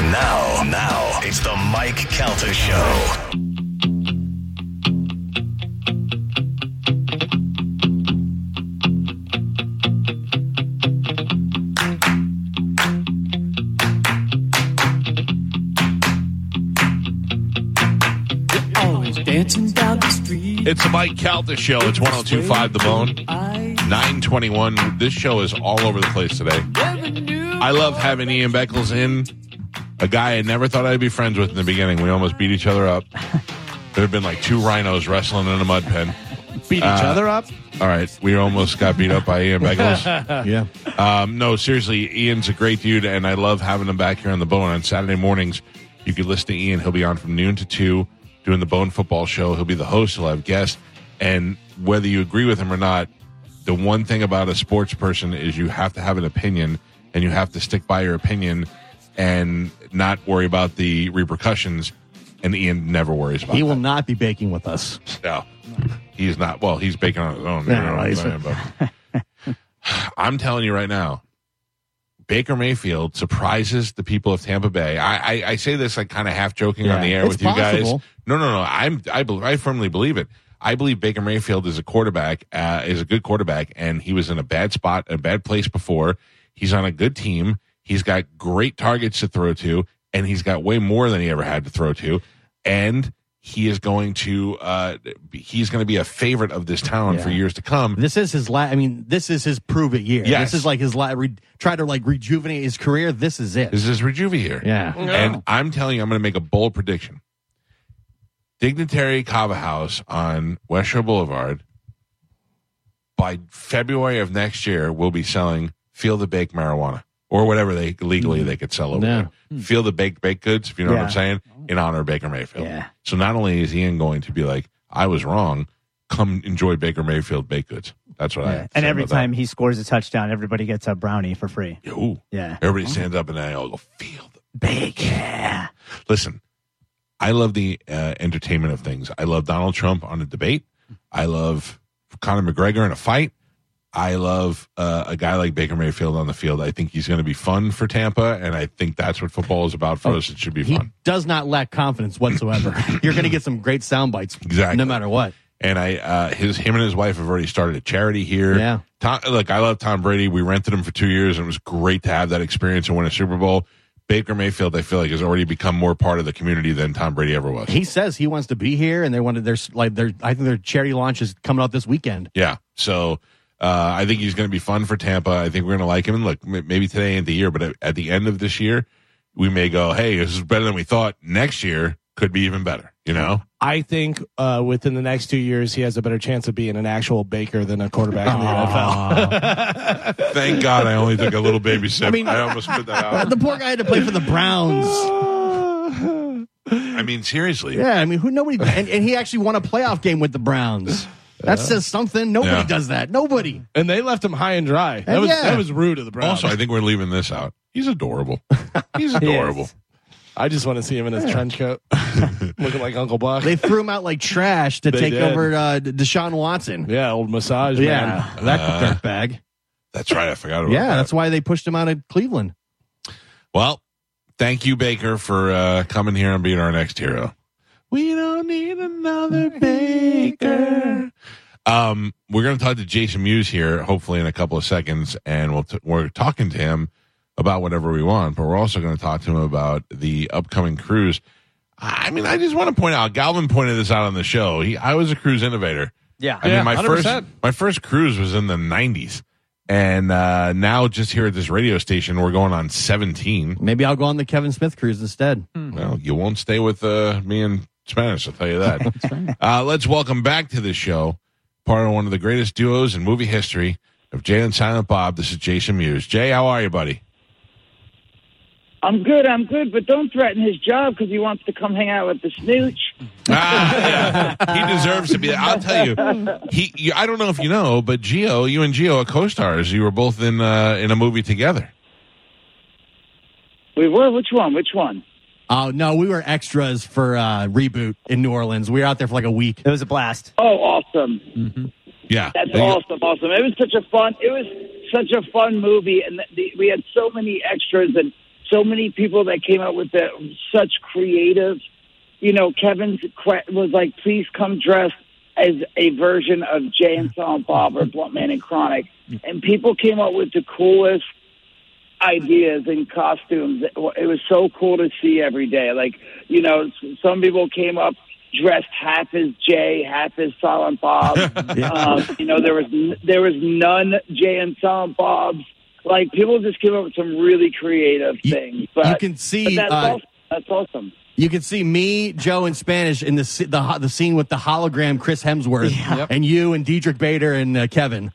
Now, now, it's the Mike Calta Show. It's the Mike Calta Show. It's 1025 The Bone. 921. This show is all over the place today. I love having Ian Beckles in, a guy I never thought I'd be friends with in the beginning. We almost beat each other up. There have been like two rhinos wrestling in a mud pen. Beat each Uh, other up. All right, we almost got beat up by Ian Beckles. Yeah. Um, no, seriously, Ian's a great dude, and I love having him back here on the Bone on Saturday mornings. You can listen to Ian; he'll be on from noon to two doing the Bone Football Show. He'll be the host. He'll have guests, and whether you agree with him or not, the one thing about a sports person is you have to have an opinion, and you have to stick by your opinion, and not worry about the repercussions. And Ian never worries about. He will that. not be baking with us. No, he's not. Well, he's baking on his own. Yeah, you know what I'm he's- saying? But I'm telling you right now, Baker Mayfield surprises the people of Tampa Bay. I, I, I say this like kind of half joking on the air with you guys. possible. No, no, no. I'm I, bel I firmly believe it. I believe Baker Mayfield is a quarterback, uh, is a good quarterback, and he was in a bad spot, a bad place before. He's on a good team. He's got great targets to throw to, and he's got way more than he ever had to throw to. And he is going to uh, he's going to be a favorite of this town for years to come. This is his last. I mean, this is his prove it year. Yes. This is like his la- re- try to like rejuvenate his career. This is it. This is Rejuve here. yeah. And I'm telling you, I'm going to make a bold prediction. Dignitary Kava House on West Shore Boulevard by February of next year will be selling field the Bake marijuana or whatever they legally they could sell over Yeah. there. Field of baked baked goods, if you know what I'm saying, in honor of Baker Mayfield. Yeah. So not only is Ian going to be like, I was wrong, come enjoy Baker Mayfield baked goods. That's what I have to And every time he scores a touchdown, everybody gets a brownie for free. that. Ooh. Yeah. Everybody stands up and they all go, field Big. Yeah. listen, I love the uh, entertainment of things. I love Donald Trump on a debate. I love Conor McGregor in a fight. I love uh, a guy like Baker Mayfield on the field. I think he's going to be fun for Tampa, and I think that's what football is about for us. It should be He fun. does not lack confidence whatsoever. You're going to get some great sound bites. Exactly. No matter what. And I, uh, his, him and his wife have already started a charity here. Yeah. Tom, look, I love Tom Brady. We rented him for two years, and it was great to have that experience and win a Super Bowl. Baker Mayfield, I feel like, has already become more part of the community than Tom Brady ever was. He says he wants to be here, and they wanted their like their. I think their charity launch is coming out this weekend. Yeah. So uh, I think he's going to be fun for Tampa. I think we're going to like him. And look, maybe today ain't the year, but at, at the end of this year, we may go, hey, this is better than we thought. Next year could be even better, you know? I think uh, within the next two years, he has a better chance of being an actual Baker than a quarterback in the NFL. Thank God I only took a little baby sip. I, mean- almost put that out. The poor guy had to play for the Browns. I mean, seriously. Yeah, I mean, who nobody, and, and he actually won a playoff game with the Browns. That says something. Nobody Yeah. does that. Nobody. and they left him high and dry. That And was yeah. that was rude of the Browns. Also, I think we're leaving this out. He's adorable. He's adorable. I just want to see him in his trench coat, looking like Uncle Buck. They threw him out like trash to They take did. over uh, Deshaun Watson. yeah, old massage Yeah, man. that Uh, dirtbag. That's right. I forgot about Yeah, that. that's why they pushed him out of Cleveland. Well, thank you, Baker, for uh, coming here and being our next hero. We don't need another Baker. Um, we're going to talk to Jason Mewes here, hopefully in a couple of seconds, and we'll t- we're talking to him about whatever we want. But we're also going to talk to him about the upcoming cruise. I mean, I just want to point out, Galvin pointed this out on the show. He, I was a cruise innovator. Yeah. I Yeah, mean, my 100%. first my first cruise was in the '90s, and uh, now just here at this radio station, we're going on 17. Maybe I'll go on the Kevin Smith cruise instead. Well, you won't stay with uh, me in Spanish, I'll tell you that. uh, let's welcome back to the show, part of one of the greatest duos in movie history of Jay and Silent Bob. This is Jason Mewes. Jay, how are you, buddy? I'm good, I'm good, but don't threaten his job because he wants to come hang out with the snooch. Ah, yeah. He deserves to be. There. I'll tell you. He. You, I don't know if you know, but Gio, you and Gio are co-stars. You were both in uh, in a movie together. We were, which one? Which one? Oh no, we were extras for uh, reboot in New Orleans. We were out there for like a week. It was a blast. Oh, awesome. Yeah, That's They- awesome, awesome. It was such a fun. It was such a fun movie, and the, the, we had so many extras and so many people that came out with the, such creative. You know, Kevin's que- was like, "Please come dressed as a version of Jay and Silent Bob or Blunt Man and Chronic," and people came up with the coolest ideas and costumes. It was so cool to see every day. Like, you know, some people came up dressed half as Jay, half as Silent Bob. um, you know, there was there was none Jay and Silent Bobs. Like people just came up with some really creative You- things. But, you can see, but that's, uh, awesome. that's awesome. You can see me, Joe, in Spanish in the the the scene with the hologram Chris Hemsworth, and you and Diedrich Bader and uh, Kevin.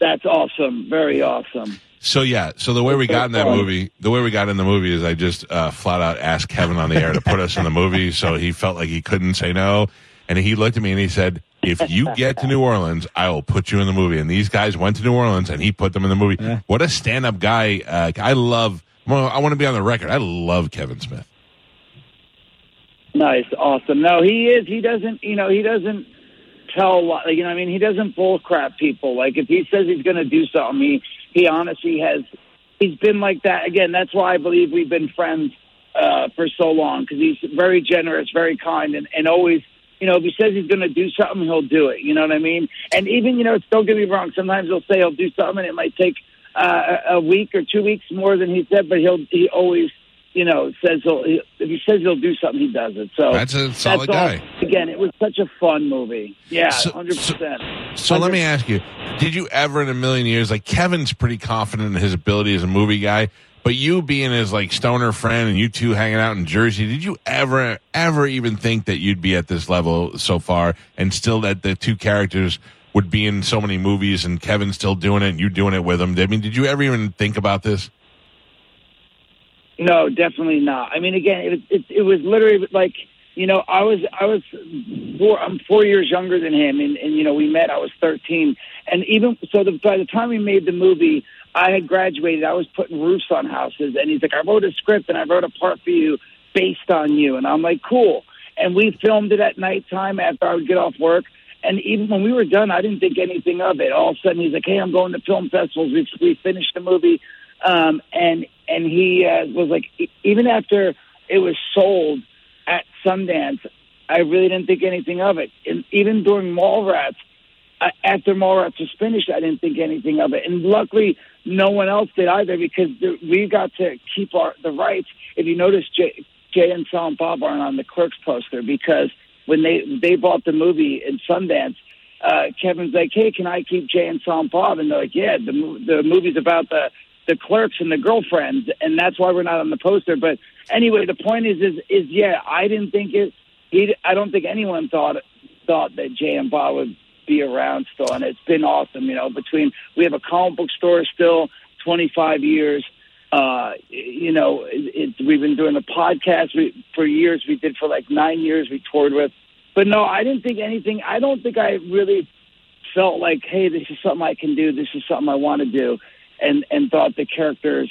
That's awesome. Very awesome. So yeah, so the way we got in that movie, the way we got in the movie is I just uh, flat out asked Kevin on the air to put us in the movie, so he felt like he couldn't say no, and he looked at me and he said, "If you get to New Orleans, I will put you in the movie." And these guys went to New Orleans, and he put them in the movie. What a stand-up guy! Uh, I love. Well, I want to be on the record. I love Kevin Smith. Nice, awesome. No, he is. He doesn't. You know, he doesn't tell. li- You know, I mean, he doesn't bull crap people. Like if he says he's going to do something, he he honestly has. He's been like that. Again, that's why I believe we've been friends uh, for so long because he's very generous, very kind, and and always. You know, if he says he's going to do something, he'll do it. You know what I mean? And even, you know, don't get me wrong. Sometimes he'll say he'll do something, and it might take uh, a a week or two weeks more than he said, but he'll he always you know, says he'll, if he says he'll do something, he does it. So That's a solid all. guy. Again, it was such a fun movie. Yeah, So- hundred percent. So let me ask you: Did you ever, in a million years, like Kevin's pretty confident in his ability as a movie guy, but you being his like stoner friend and you two hanging out in Jersey, did you ever, ever even think that you'd be at this level so far, and still that the two characters would be in so many movies, and Kevin's still doing it, and you doing it with him? I mean, did you ever even think about this? No, definitely not. I mean, again, it, it, it was literally like you know, I was I was four. I'm four years younger than him, and, and you know, we met. I was 13, and even so, the, by the time we made the movie, I had graduated. I was putting roofs on houses, and he's like, I wrote a script and I wrote a part for you based on you, and I'm like, cool. And we filmed it at nighttime after I would get off work. And even when we were done, I didn't think anything of it. All of a sudden, he's like, "Hey, I'm going to film festivals. We we finished the movie." Um, and and he uh, was like, even after it was sold at Sundance, I really didn't think anything of it. And even during Mallrats, uh, after Mallrats was finished, I didn't think anything of it. And luckily, no one else did either because we got to keep our the rights. If you notice, Jay, Jay and Silent Bob aren't on the Clerks poster because when they they bought the movie in Sundance. Uh, Kevin's like, hey, can I keep Jay and Silent Bob? And they're like, yeah, the the movie's about the the clerks and the girlfriends, and that's why we're not on the poster. But anyway, the point is, is, is yeah, I didn't think it. He, I don't think anyone thought thought that Jay and Bob would be around still, and it's been awesome. You know, between we have a comic book store still, twenty five years. Uh, you know, it, it, we've been doing a podcast we, for years. We did for like nine years. We toured with, but no, I didn't think anything. I don't think I really felt like, hey, this is something I can do. This is something I want to do and and thought the characters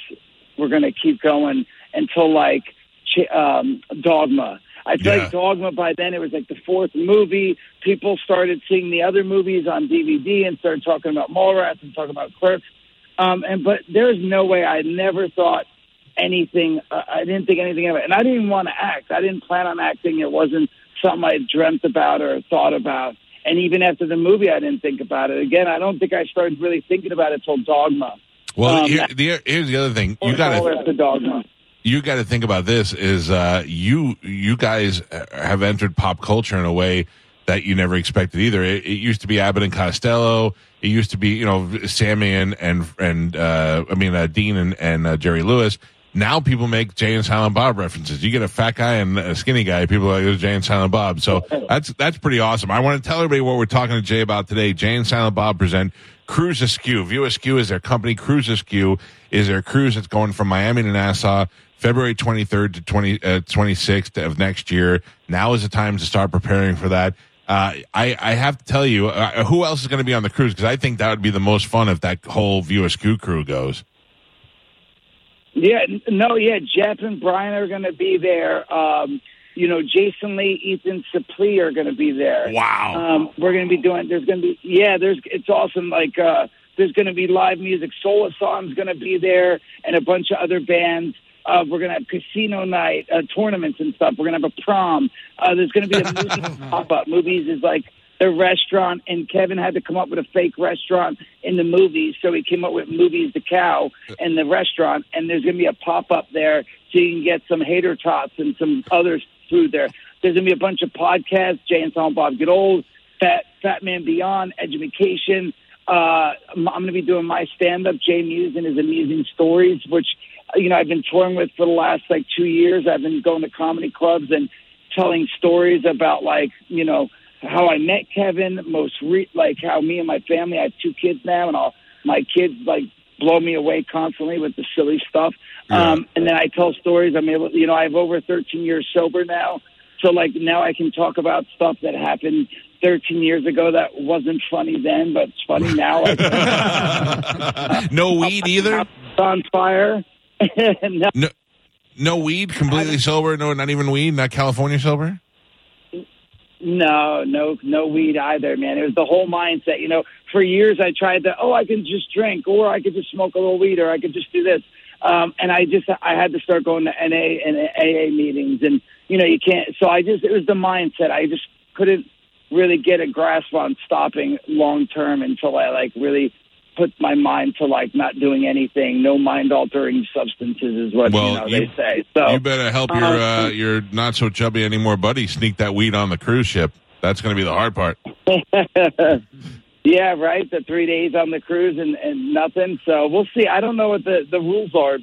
were going to keep going until like Ch- um, Dogma. I feel Yeah. like Dogma by then it was like the fourth movie. People started seeing the other movies on DVD and started talking about Mallrats and talking about Clerks. Um, and but there's no way I never thought anything. Uh, I didn't think anything of it, and I didn't even want to act. I didn't plan on acting. It wasn't something I dreamt about or thought about. And even after the movie, I didn't think about it. Again, I don't think I started really thinking about it till Dogma. Well, Um, here, the, here's the other thing: you got to you got to think about this is uh, you you guys have entered pop culture in a way that you never expected either. It, it used to be Abbott and Costello. It used to be you know Sammy and and and uh, I mean uh, Dean and and uh, Jerry Lewis. Now people make Jay and Silent Bob references. You get a fat guy and a skinny guy, people are like "There's Jay and Silent Bob. So that's that's pretty awesome. I want to tell everybody what we're talking to Jay about today. Jay and Silent Bob present Cruise Askew. View Askew is their company. Cruise Askew is there a cruise that's going from Miami to Nassau February 23rd to 20, uh, 26th of next year. Now is the time to start preparing for that. Uh, I, I have to tell you, uh, who else is going to be on the cruise? Because I think that would be the most fun if that whole View Askew crew goes. Yeah, no, yeah. Jeff and Brian are going to be there. Um, you know, Jason Lee, Ethan Suplee are going to be there. Wow. Um, we're going to be doing. There's going to be. Yeah, there's. It's awesome. Like, uh, there's going to be live music. Soul Asylum's going to be there, and a bunch of other bands. Uh, we're going to have casino night, uh, tournaments and stuff. We're going to have a prom. Uh, there's going to be a movie pop up. Mooby's is like the restaurant, and Kevin had to come up with a fake restaurant in the movies, so he came up with Mooby's the Cow and the restaurant, and there's going to be a pop up there so you can get some hater tots and some other food there. There's going to be a bunch of podcasts, Jay and Tom Bob Get Old, Fat Fat Man Beyond, Education. Uh, I'm going to be doing my stand up, Jay Mewes and his amusing stories, which you know I've been touring with for the last like two years. I've been going to comedy clubs and telling stories about like you know how I met Kevin, most re- like how me and my family. I have two kids now, and all my kids like blow me away constantly with the silly stuff. Um, and then I tell stories. I'm able, you know, I have over 13 years sober now, so like now I can talk about stuff that happened 13 years ago that wasn't funny then, but it's funny now. No weed either. on fire. no, No, no weed. Completely sober. No, not even weed. Not California sober. No, no, no weed either, man. It was the whole mindset. You know, for years I tried to, oh, I can just drink, or I could just smoke a little weed, or I could just do this. Um, and I just, I had to start going to NA and AA meetings, and you know, you can't. So I just, it was the mindset. I just couldn't really get a grasp on stopping long term until I like really put my mind to like not doing anything. No mind altering substances is what Well, you know you- they say. So You better help your uh, uh, your not so chubby anymore buddy sneak that weed on the cruise ship. That's going to be the hard part. Yeah, right. The three days on the cruise and, and nothing. So we'll see. I don't know what the, the rules are.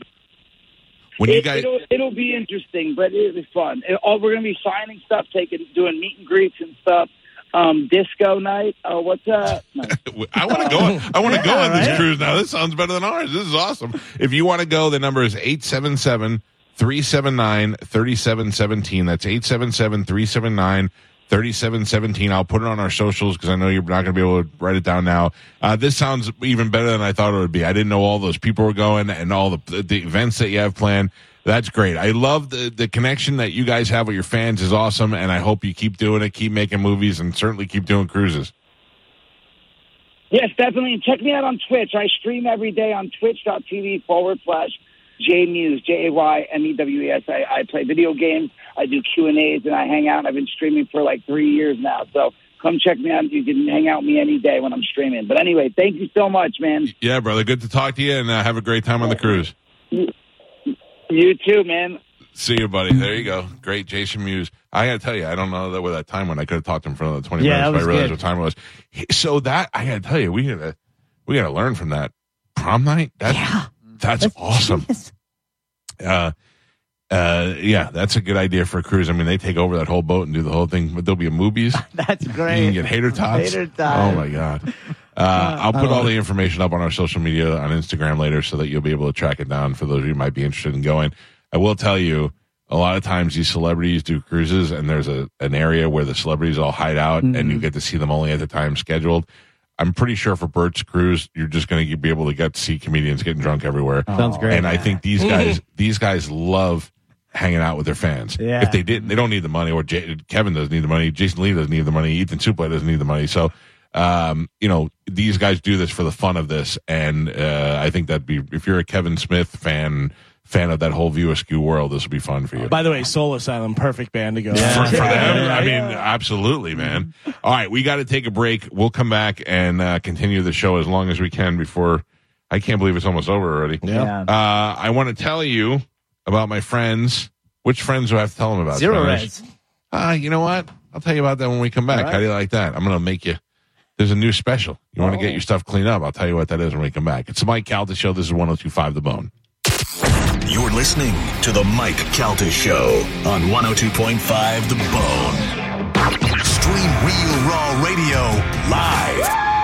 When you It, guys, it'll, it'll be interesting, but it'll be fun. It, all we're going to be signing stuff, taking doing meet and greets and stuff. Um, disco night. Oh, what's that? No. I want to go. I want to go on this right? cruise now. This sounds better than ours. This is awesome. If you want to go, the number is 877 379 3717. That's 877 379 3717. I'll put it on our socials because I know you're not going to be able to write it down now. Uh, this sounds even better than I thought it would be. I didn't know all those people were going and all the, the events that you have planned. That's great. I love the, the connection that you guys have with your fans is awesome. And I hope you keep doing it, keep making movies, and certainly keep doing cruises. Yes, definitely. And check me out on Twitch. I stream every day on twitch.tv forward slash J Muse, J A Y M E W E S. I I play video games. I do Q and A's, and I hang out. I've been streaming for like three years now. So come check me out. You can hang out with me any day when I'm streaming. But anyway, thank you so much, man. Yeah, brother. Good to talk to you, and uh, have a great time on the cruise. You too, man. See you, buddy. There you go. Great, Jason Mewes. I gotta tell you, I don't know that where that time went. I could have talked to him for another twenty Yeah, minutes, but I realized good. what time it was. So that I gotta tell you, we gotta we gotta learn from that prom night. That, Yeah. That's, awesome. Uh, uh, yeah, that's a good idea for a cruise. I mean, they take over that whole boat and do the whole thing. But there'll be a Mooby's. That's great. You can get hater tots. Hater Oh my god! Uh, I'll put all the information up on our social media on Instagram later, so that you'll be able to track it down for those of you who might be interested in going. I will tell you, a lot of times these celebrities do cruises, and there's a an area where the celebrities all hide out, and you get to see them only at the time scheduled. I'm pretty sure for Bert's cruise, you're just going to be able to get to see comedians getting drunk everywhere. Sounds great. And I think these guys, these guys love hanging out with their fans. Yeah. If they didn't, they don't need the money. Or J- Kevin doesn't need the money. Jason Lee doesn't need the money. Ethan Suplee doesn't need the money. So, um, you know, these guys do this for the fun of this, and uh, I think that'd be if you're a Kevin Smith fan, fan of that whole View Askew world, this would be fun for you. By the way, Soul Asylum, perfect band to go. for, for them. I mean, absolutely, man. All right, we got to take a break. We'll come back and uh, continue the show as long as we can before. I can't believe it's almost over already. Yeah. Uh, I want to tell you about my friends. Which friends do I have to tell them about? Zero Spanish? Reds. Uh, you know what? I'll tell you about that when we come back. All right. How do you like that? I'm going to make you. There's a new special. You want to Oh. get your stuff cleaned up? I'll tell you what that is when we come back. It's Mike Calta Show. This is 1025 The Bone. You're listening to the Mike Calta Show on 102.5 The Bone. Stream Real Raw Radio live